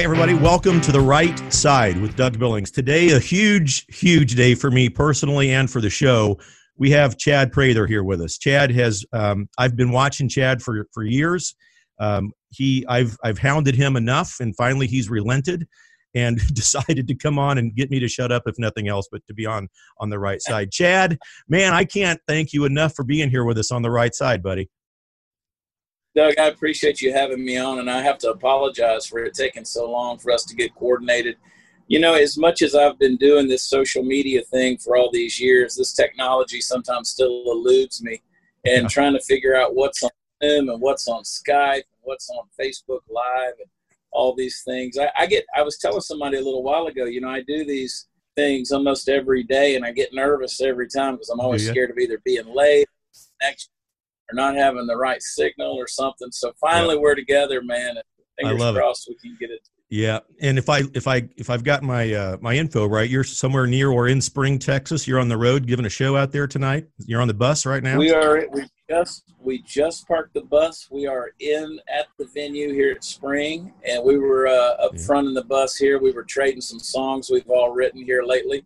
Hi, everybody. Welcome to the right side with Doug Billings. Today, a huge, huge day for me personally and for the show. We have Chad Prather here with us. Chad has, um, I've been watching Chad for, for years. Um, he, I've, I've hounded him enough, and finally he's relented and decided to come on and get me to shut up, if nothing else, but to be on on the right side. Chad, man, I can't thank you enough for being here with us on the right side, buddy. Doug, I appreciate you having me on, and I have to apologize for it taking so long for us to get coordinated. You know, as much as I've been doing this social media thing for all these years, this technology sometimes still eludes me, and yeah. trying to figure out what's on Zoom and what's on Skype and what's on Facebook Live and all these things. I, I get. I was telling somebody a little while ago. You know, I do these things almost every day, and I get nervous every time because I'm always yeah. scared of either being late, next or not having the right signal or something. So finally, yeah. we're together, man. Fingers I love crossed it. we can get it. Yeah, and if I if I if I've got my uh, my info right, you're somewhere near or in Spring, Texas. You're on the road giving a show out there tonight. You're on the bus right now. We are. We just we just parked the bus. We are in at the venue here at Spring, and we were uh, up yeah. front in the bus here. We were trading some songs we've all written here lately.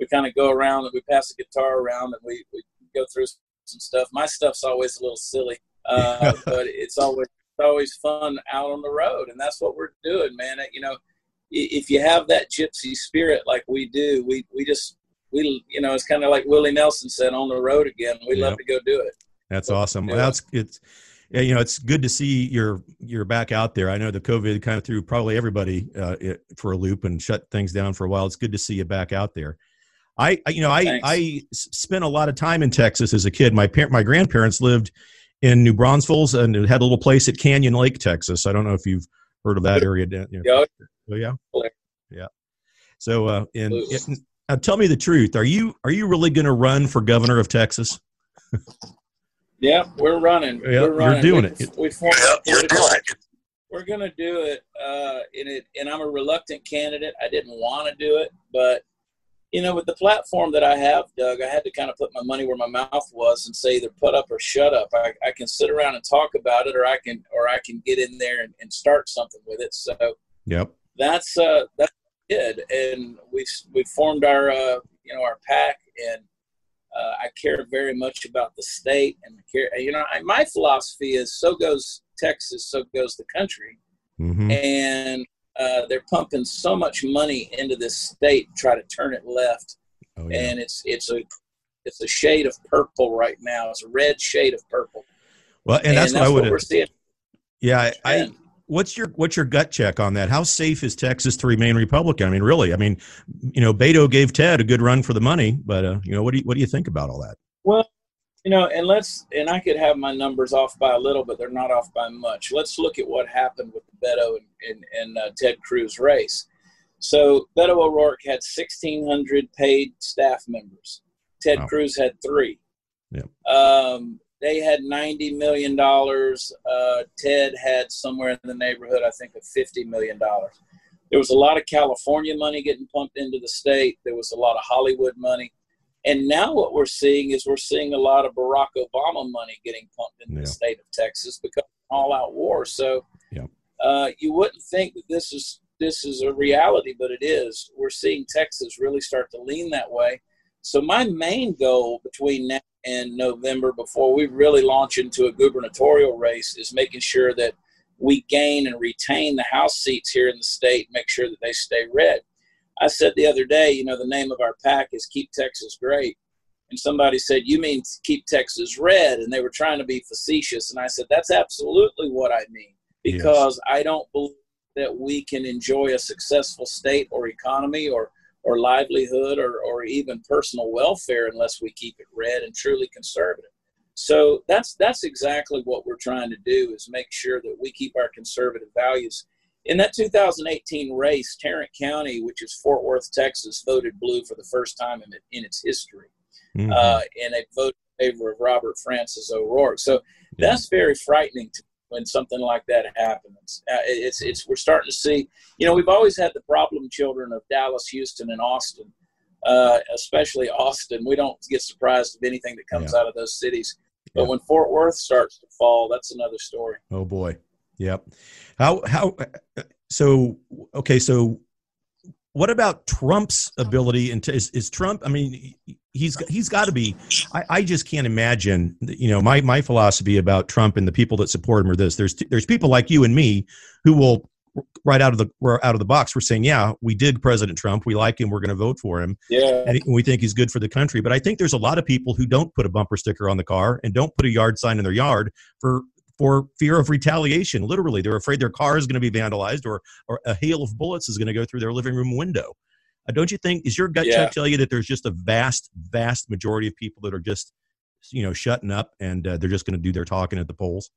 We kind of go around and we pass the guitar around and we, we go through some stuff. My stuff's always a little silly, uh, but it's always it's always fun out on the road, and that's what we're doing, man. You know, if you have that gypsy spirit like we do, we we just we you know it's kind of like Willie Nelson said, on the road again. We yep. love to go do it. That's awesome. Well, that's it's you know it's good to see you're you're back out there. I know the COVID kind of threw probably everybody uh, for a loop and shut things down for a while. It's good to see you back out there. I, you know, I, I spent a lot of time in Texas as a kid. My parent, my grandparents lived in New Braunfels and had a little place at Canyon Lake, Texas. I don't know if you've heard of that area. You know. Oh, yeah. Yeah. So, uh, in, in now tell me the truth. Are you, are you really going to run for governor of Texas? yeah, we're running. Yeah, we're running. You're doing we, it. We formed, yeah, you're doing it. We're going to do it. Uh, in it, and I'm a reluctant candidate. I didn't want to do it, but you know, with the platform that I have, Doug, I had to kind of put my money where my mouth was and say either put up or shut up. I, I can sit around and talk about it, or I can, or I can get in there and, and start something with it. So, yep, that's uh, that's good. And we've we've formed our uh, you know our pack, and uh, I care very much about the state and care. You know, I, my philosophy is so goes Texas, so goes the country, mm-hmm. and uh, they're pumping so much money into this state to try to turn it left, oh, yeah. and it's it's a it's a shade of purple right now. It's a red shade of purple. Well, and, and that's, that's, what I would. What we're seeing. Yeah, I, I. What's your what's your gut check on that? How safe is Texas to remain Republican? I mean, really, I mean, you know, Beto gave Ted a good run for the money, but uh, you know, what do you what do you think about all that? Well, you know, and let's and I could have my numbers off by a little, but they're not off by much. Let's look at what happened with the Beto and, and, and uh, Ted Cruz race. So Beto O'Rourke had 1,600 paid staff members. Ted wow. Cruz had three. Yep. Um, they had $90 million. Uh, Ted had somewhere in the neighborhood, I think, of $50 million. There was a lot of California money getting pumped into the state. There was a lot of Hollywood money. And now what we're seeing is we're seeing a lot of Barack Obama money getting pumped into yeah. the state of Texas because of all out war. So yeah. uh, you wouldn't think that this is this is a reality, but it is. We're seeing Texas really start to lean that way. So my main goal between now and November, before we really launch into a gubernatorial race, is making sure that we gain and retain the House seats here in the state, make sure that they stay red. I said the other day, you know, the name of our pack is Keep Texas Great. And somebody said, You mean Keep Texas Red? And they were trying to be facetious. And I said, That's absolutely what I mean. Because yes. I don't believe that we can enjoy a successful state or economy or, or livelihood or, or even personal welfare unless we keep it red and truly conservative. So that's that's exactly what we're trying to do is make sure that we keep our conservative values in that 2018 race, Tarrant County, which is Fort Worth, Texas, voted blue for the first time in, in its history. Mm-hmm. Uh, and they voted in favor of Robert Francis O'Rourke. So yeah. that's very frightening when something like that happens. Uh, it's, it's, we're starting to see, you know, we've always had the problem children of Dallas, Houston, and Austin, uh, especially Austin. We don't get surprised of anything that comes yeah. out of those cities. But yeah. when Fort Worth starts to fall, that's another story. Oh, boy. Yep. How how so okay, so what about Trump's ability and is, is Trump? I mean, he's he's got to be. I, I just can't imagine. You know, my my philosophy about Trump and the people that support him are this: there's there's people like you and me who will right out of the we're out of the box. We're saying, yeah, we dig President Trump. We like him. We're going to vote for him. Yeah, and we think he's good for the country. But I think there's a lot of people who don't put a bumper sticker on the car and don't put a yard sign in their yard for for fear of retaliation. Literally, they're afraid their car is going to be vandalized or, or a hail of bullets is going to go through their living room window. Uh, don't you think? Is your gut yeah. check tell you that there's just a vast, vast majority of people that are just, you know, shutting up and uh, they're just going to do their talking at the polls?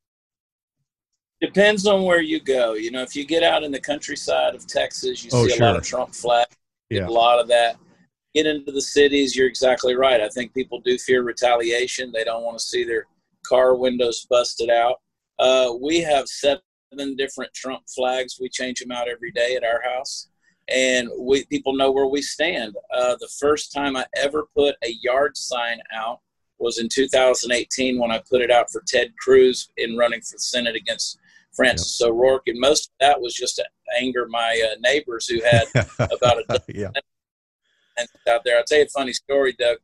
Depends on where you go. You know, if you get out in the countryside of Texas, you oh, see sure. a lot of Trump flag. Yeah. A lot of that. Get into the cities, you're exactly right. I think people do fear retaliation. They don't want to see their car windows busted out. Uh, we have seven different Trump flags. We change them out every day at our house, and we people know where we stand. Uh, the first time I ever put a yard sign out was in 2018 when I put it out for Ted Cruz in running for Senate against Francis yep. O'Rourke, and most of that was just to anger my uh, neighbors who had about a dozen yeah. out there. I'll tell you a funny story, Doug.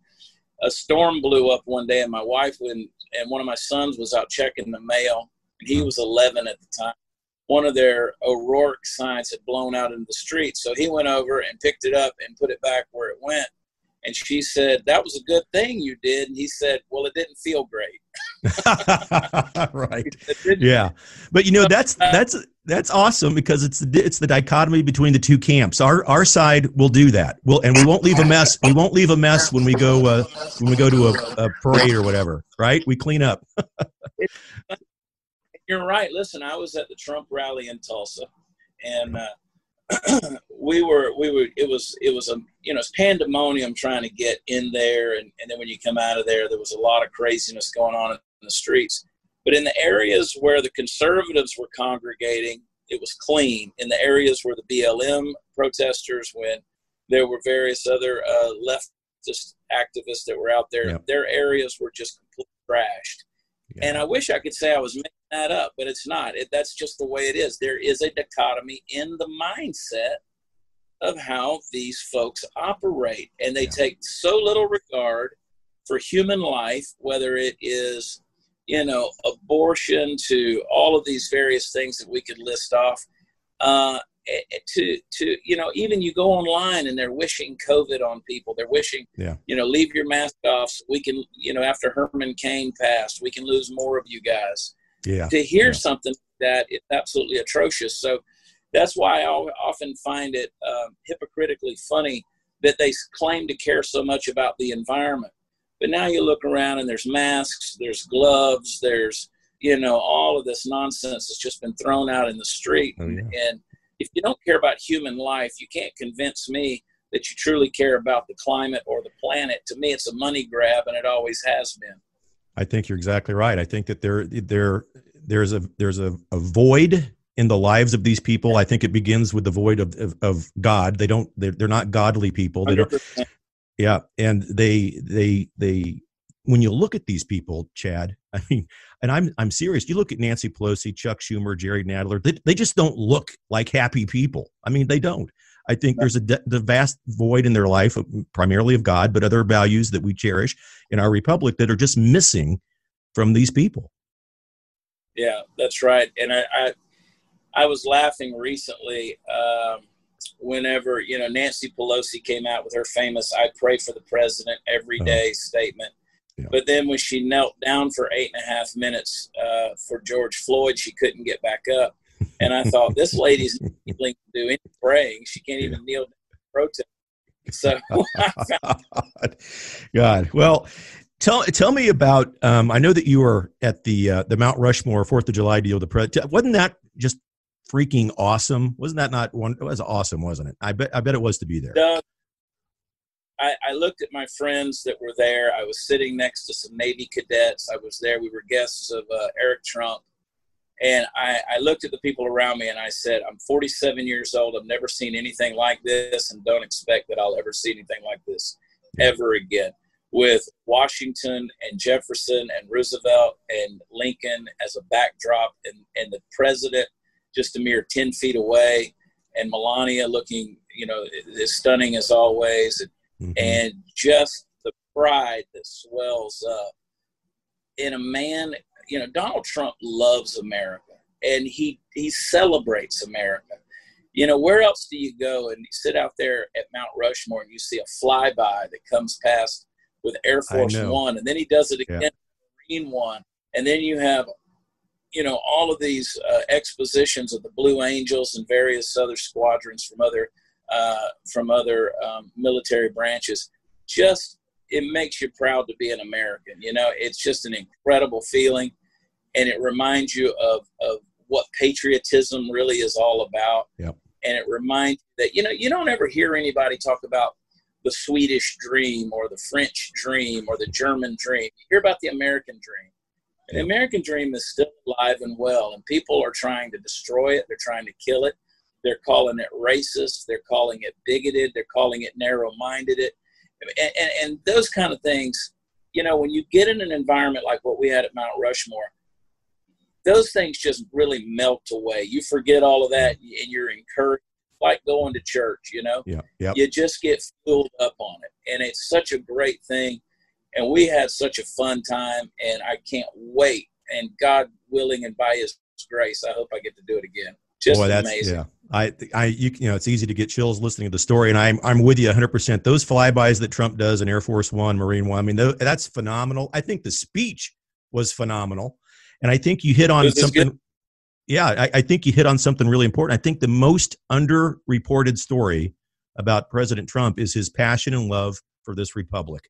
A storm blew up one day, and my wife and, and one of my sons was out checking the mail, he was 11 at the time. One of their O'Rourke signs had blown out into the street. So he went over and picked it up and put it back where it went. And she said, That was a good thing you did. And he said, Well, it didn't feel great. right. Yeah. But you know, that's that's that's awesome because it's the it's the dichotomy between the two camps. Our our side will do that. We'll and we won't leave a mess. We won't leave a mess when we go uh, when we go to a, a parade or whatever. Right? We clean up you're right. Listen, I was at the Trump rally in Tulsa, and uh, we were we were it was it was a you know it's pandemonium trying to get in there, and, and then when you come out of there, there was a lot of craziness going on in the streets. But in the areas where the conservatives were congregating, it was clean. In the areas where the BLM protesters, when there were various other uh, leftist activists that were out there, yep. their areas were just completely trashed. Yeah. And I wish I could say I was that up, but it's not. It, that's just the way it is. There is a dichotomy in the mindset of how these folks operate, and they yeah. take so little regard for human life, whether it is, you know, abortion to all of these various things that we could list off. Uh, Eh, eh, to to you know even you go online and they're wishing covid on people they're wishing yeah. you know leave your mask off so we can you know after herman cain passed we can lose more of you guys yeah to hear yeah. something that is absolutely atrocious so that's why i often find it uh, hypocritically funny that they claim to care so much about the environment but now you look around and there's masks there's gloves there's you know all of this nonsense that's just been thrown out in the street oh, yeah. and if you don't care about human life, you can't convince me that you truly care about the climate or the planet. To me, it's a money grab, and it always has been. I think you're exactly right. I think that there there there's a there's a, a void in the lives of these people. I think it begins with the void of of, of God. They don't they're, they're not godly people. They 100%. don't. Yeah, and they they they when you look at these people, Chad, I mean, and I'm I'm serious. You look at Nancy Pelosi, Chuck Schumer, Jerry Nadler. They, they just don't look like happy people. I mean, they don't. I think there's a the vast void in their life, primarily of God, but other values that we cherish in our republic that are just missing from these people. Yeah, that's right. And I I, I was laughing recently. Um, whenever you know Nancy Pelosi came out with her famous "I pray for the president every day" uh-huh. uh-huh. statement, yeah. But then when she knelt down for eight and a half minutes uh, for George Floyd, she couldn't get back up. And I thought, this lady's not to do any praying. She can't even kneel down to protest. So, God. Well, tell tell me about. Um, I know that you were at the uh, the Mount Rushmore Fourth of July deal. The pre- wasn't that just freaking awesome? Wasn't that not one? It was awesome, wasn't it? I bet I bet it was to be there. Doug, I, I, looked at my friends that were there. I was sitting next to some Navy cadets. I was there. We were guests of uh, Eric Trump. And I, I, looked at the people around me and I said, I'm 47 years old. I've never seen anything like this and don't expect that I'll ever see anything like this ever again. With Washington and Jefferson and Roosevelt and Lincoln as a backdrop and, and the president just a mere 10 feet away and Melania looking, you know, as stunning as always, and, mm-hmm. and just the pride that swells up in a man. You know, Donald Trump loves America, and he he celebrates America. You know, where else do you go and you sit out there at Mount Rushmore and you see a flyby that comes past with Air Force One, and then he does it again, yeah. Marine One, and then you have you know all of these uh, expositions of the Blue Angels and various other squadrons from other uh, from other um, military branches. Just it makes you proud to be an American. You know, it's just an incredible feeling, and it reminds you of of what patriotism really is all about. Yep. And it reminds you that you know you don't ever hear anybody talk about the Swedish dream or the French dream or the German dream. You hear about the American dream And the American dream is still alive and well, and people are trying to destroy it. They're trying to kill it. They're calling it racist. They're calling it bigoted. They're calling it narrow-minded. It, and, and, and those kind of things. You know, when you get in an environment like what we had at Mount Rushmore, those things just really melt away. You forget all of that, and you're encouraged, like going to church. You know, yeah, yeah. You just get filled up on it, and it's such a great thing and we had such a fun time and i can't wait and god willing and by his grace i hope i get to do it again just Boy, that's, amazing yeah i i you, you know it's easy to get chills listening to the story and i'm i'm with you 100% those flybys that trump does in air force one marine one i mean that's phenomenal i think the speech was phenomenal and i think you hit on something good. yeah I, I think you hit on something really important i think the most underreported story about president trump is his passion and love for this republic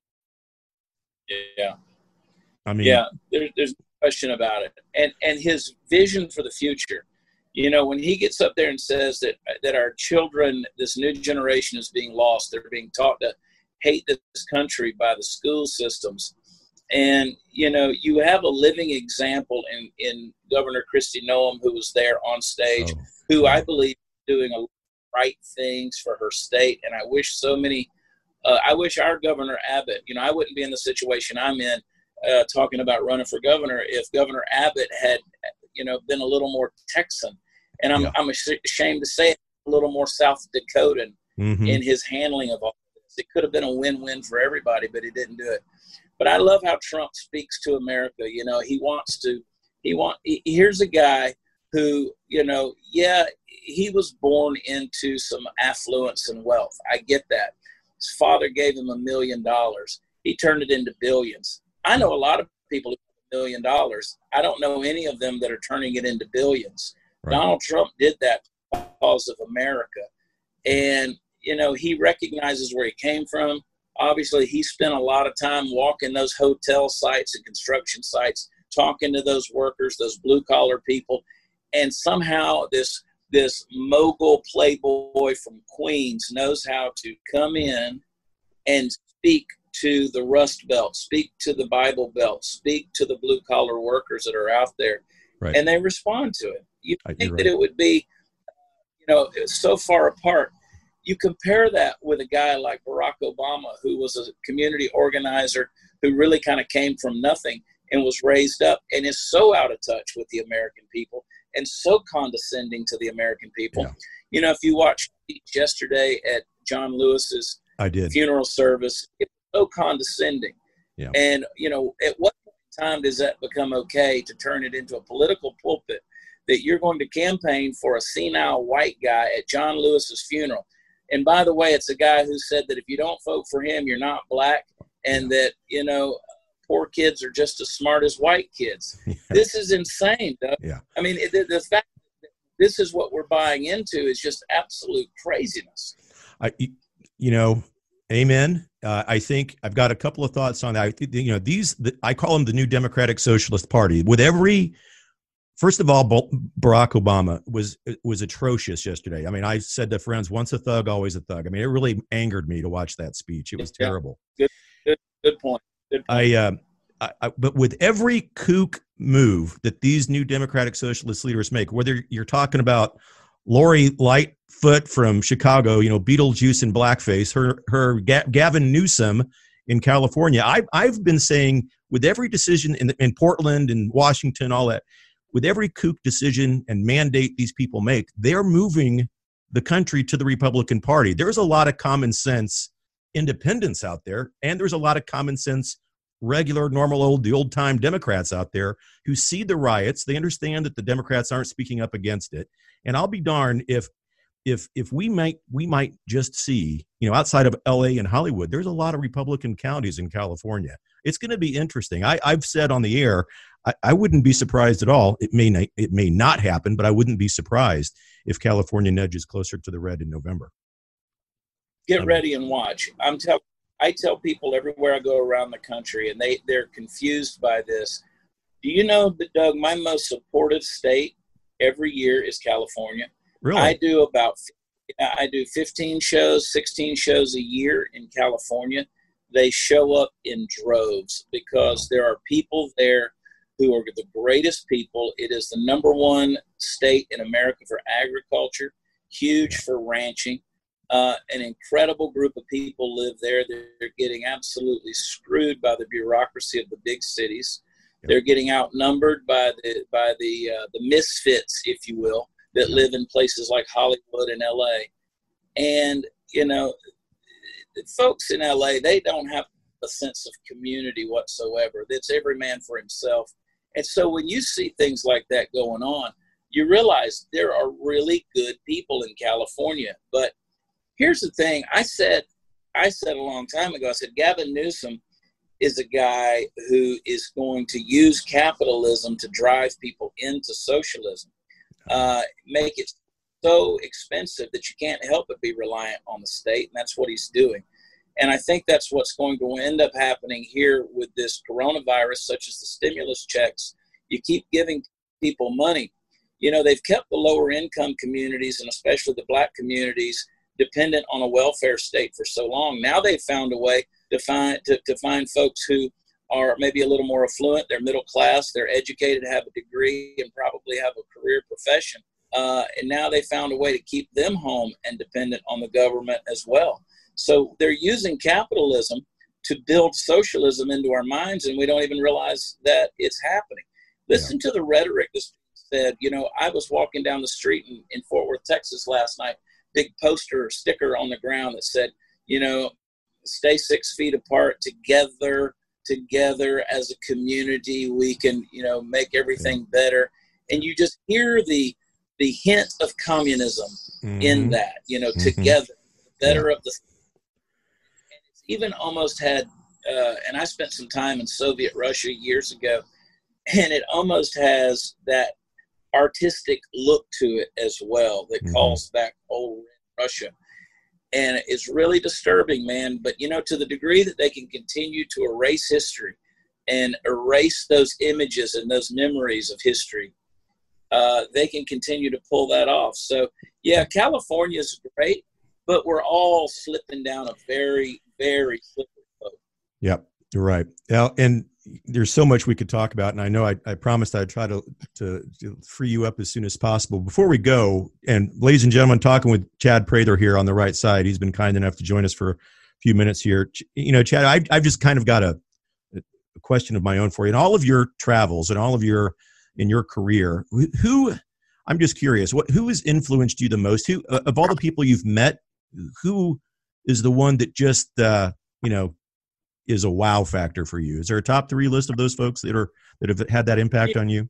yeah. I mean, yeah, there, there's no question about it. And and his vision for the future. You know, when he gets up there and says that that our children, this new generation, is being lost. They're being taught to hate this country by the school systems. And you know, you have a living example in in Governor Kristi Noem, who was there on stage, oh. who I believe doing a right things for her state. And I wish so many uh, I wish our Governor Abbott, you know, I wouldn't be in the situation I'm in uh, talking about running for governor if Governor Abbott had, you know, been a little more Texan. And I'm, yeah. I'm ashamed to say it, a little more South Dakotan mm-hmm. in his handling of all this. It could have been a win win for everybody, but he didn't do it. But I love how Trump speaks to America. You know, he wants to, he want, he, here's a guy who, you know, yeah, he was born into some affluence and wealth. I get that his father gave him a million dollars. He turned it into billions. I know a lot of people who have a million dollars. I don't know any of them that are turning it into billions. Right. Donald Trump did that because of America. And, you know, he recognizes where he came from. Obviously, he spent a lot of time walking those hotel sites and construction sites, talking to those workers, those blue collar people. And somehow this this mogul playboy from Queens knows how to come in and speak to the Rust Belt, speak to the Bible Belt, speak to the blue collar workers that are out there, right. and they respond to it. You think right. that it would be, uh, you know, so far apart. You compare that with a guy like Barack Obama, who was a community organizer who really kind of came from nothing and was raised up and is so out of touch with the American people and so condescending to the American people. Yeah. You know, if you watched yesterday at John Lewis's I did. funeral service, it was so condescending. Yeah. And, you know, at what time does that become okay to turn it into a political pulpit that you're going to campaign for a senile white guy at John Lewis's funeral? And by the way, it's a guy who said that if you don't vote for him, you're not black, and that, you know, poor kids are just as smart as white kids. Yeah. This is insane. Doug. Yeah. I mean, the, the fact that this is what we're buying into is just absolute craziness. I, you know, amen. Uh, I think I've got a couple of thoughts on that. You know, these the, I call them the new Democratic Socialist Party. With every, first of all, Barack Obama was was atrocious yesterday. I mean, I said to friends, "Once a thug, always a thug." I mean, it really angered me to watch that speech. It was terrible. Good, good, good point. I, uh, I, I, but with every kook move that these new Democratic Socialist leaders make, whether you're talking about Lori Lightfoot from Chicago, you know, Beetlejuice and blackface, her her Ga- Gavin Newsom in California, I've I've been saying with every decision in in Portland and Washington, all that, with every kook decision and mandate these people make, they're moving the country to the Republican Party. There's a lot of common sense independents out there, and there's a lot of common sense regular, normal, old, the old time Democrats out there who see the riots. They understand that the Democrats aren't speaking up against it. And I'll be darned if if if we might we might just see you know outside of la and hollywood there's a lot of republican counties in california it's going to be interesting I, i've said on the air I, I wouldn't be surprised at all. It may not, it may not happen but i wouldn't be surprised if california nudges closer to the red in november. Get um, ready and watch. I'm telling i tell people everywhere i go around the country and they they're confused by this. Do you know that doug my most supportive state every year is california? Really? I do about I do 15 shows, 16 shows a year in California. They show up in droves because there are people there who are the greatest people. It is the number one state in America for agriculture, huge for ranching. Uh, an incredible group of people live there. They're, getting absolutely screwed by the bureaucracy of the big cities. They're getting outnumbered by the by the uh, the misfits, if you will that live in places like Hollywood and LA. And, you know, folks in LA, they don't have a sense of community whatsoever. It's every man for himself. And so when you see things like that going on, you realize there are really good people in California. But here's the thing I said, I said a long time ago, I said, Gavin Newsom is a guy who is going to use capitalism to drive people into socialism uh, make it so expensive that you can't help but be reliant on the state, and that's what he's doing. And I think that's what's going to end up happening here with this coronavirus, such as the stimulus checks. You keep giving people money. You know, they've kept the lower income communities and especially the black communities dependent on a welfare state for so long. Now they've found a way to find to, to find folks who are maybe a little more affluent, they're middle class, they're educated, have a degree, and probably have a career profession. Uh, and now they found a way to keep them home and dependent on the government as well. So they're using capitalism to build socialism into our minds, and we don't even realize that it's happening. Listen yeah. to the rhetoric that's said. You know, I was walking down the street in, in Fort Worth, Texas last night, big poster or sticker on the ground that said, you know, stay six feet apart together together as a community we can you know make everything better and you just hear the the hint of communism mm-hmm. in that you know mm-hmm. together better yeah. of the even almost had uh, and i spent some time in soviet russia years ago and it almost has that artistic look to it as well that mm-hmm. calls back old russia and it's really disturbing man but you know to the degree that they can continue to erase history and erase those images and those memories of history uh, they can continue to pull that off so yeah california is great but we're all slipping down a very very slippery slope yep you're right yeah and there's so much we could talk about, and I know I, I promised I'd try to, to, to free you up as soon as possible. Before we go, and ladies and gentlemen, talking with Chad Prather here on the right side. He's been kind enough to join us for a few minutes here. You know, Chad, I, I've just kind of got a, a question of my own for you. In all of your travels and all of your in your career, who I'm just curious, what who has influenced you the most? Who uh, of all the people you've met, who is the one that just uh, you know is a wow factor for you? Is there a top three list of those folks that are that have had that impact on you?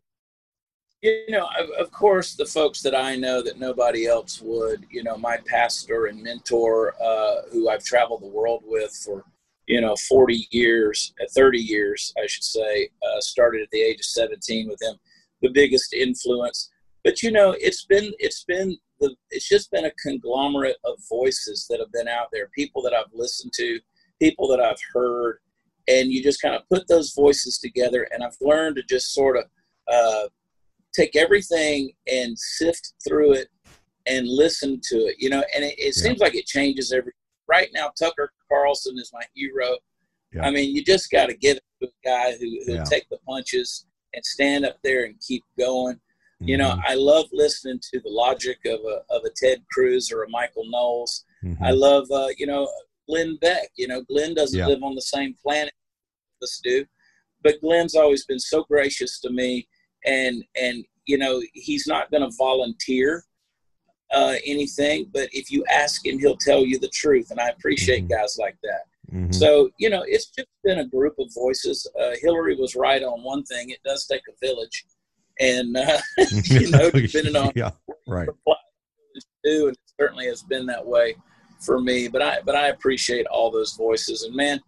You know, of course, the folks that I know that nobody else would. You know, my pastor and mentor, uh, who I've traveled the world with for you know 40 years, uh, 30 years, I should say, uh, started at the age of 17 with him. The biggest influence, but you know, it's been it's been the it's just been a conglomerate of voices that have been out there, people that I've listened to people that I've heard, and you just kind of put those voices together. And I've learned to just sort of uh, take everything and sift through it and listen to it, you know. And it, it yeah. seems like it changes every. Right now, Tucker Carlson is my hero. Yeah. I mean, you just got to give it to a guy who who yeah. take the punches and stand up there and keep going. Mm-hmm. You know, mm-hmm. I love listening to the logic of a of a Ted Cruz or a Michael Knowles. Mm-hmm. I love, uh, you know, Glenn Beck. You know, Glenn doesn't yeah. live on the same planet us do, but Glenn's always been so gracious to me, and and you know he's not going to volunteer uh, anything, but if you ask him, he'll tell you the truth. And I appreciate Mhm. guys like that. Mhm. So, you know, it's just been a group of voices. Uh, Hillary was right on one thing. It does take a village. And, uh, you know, depending on yeah, right. do, and it certainly has been that way for me. But I, but I appreciate all those voices. And man,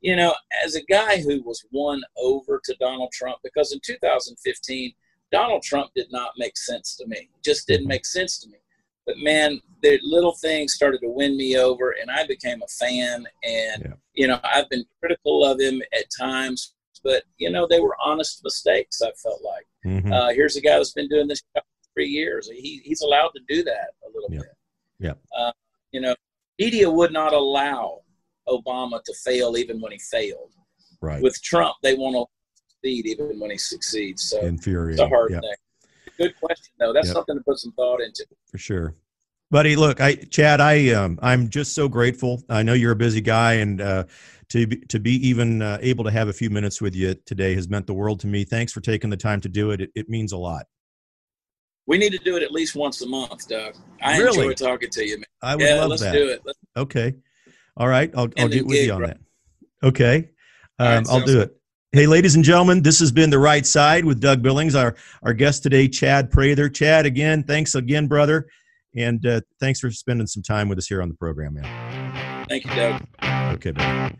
you know, as a guy who was won over to Donald Trump, because in 2015, Donald Trump did not make sense to me. It just didn't make sense to me. But man, the little things started to win me over, and I became a fan. And Yeah. you know, I've been critical of him at times, but you know, they were honest mistakes. I felt like Mhm. uh, here's a guy that's been doing this for three years. He, he's allowed to do that a little Yeah. bit. Yeah. Uh, you know, media would not allow Obama to fail even when he failed. right. With Trump, they want to succeed even when he succeeds. So Infuriating. it's a hard yeah. thing. Good question, though. That's Yep. something to put some thought into. for sure buddy look i chad i um i'm just so grateful. I know you're a busy guy and uh to be, to be even uh, able to have a few minutes with you today has meant the world to me. Thanks for taking the time to do it. It, it means a lot. We need to do it at least once a month, Doug. I Really? enjoy talking to you, man. i would Yeah, love let's that. do it. Let's, okay. All right. I'll, I'll get with gig, you on bro. that. Okay. All right, um, i'll do it. Hey ladies and gentlemen this has been the right side with doug billings. Our our guest today chad prather. Chad again thanks again brother and uh, thanks for spending some time with us here on the program, man. Thank you, Doug. Okay, man.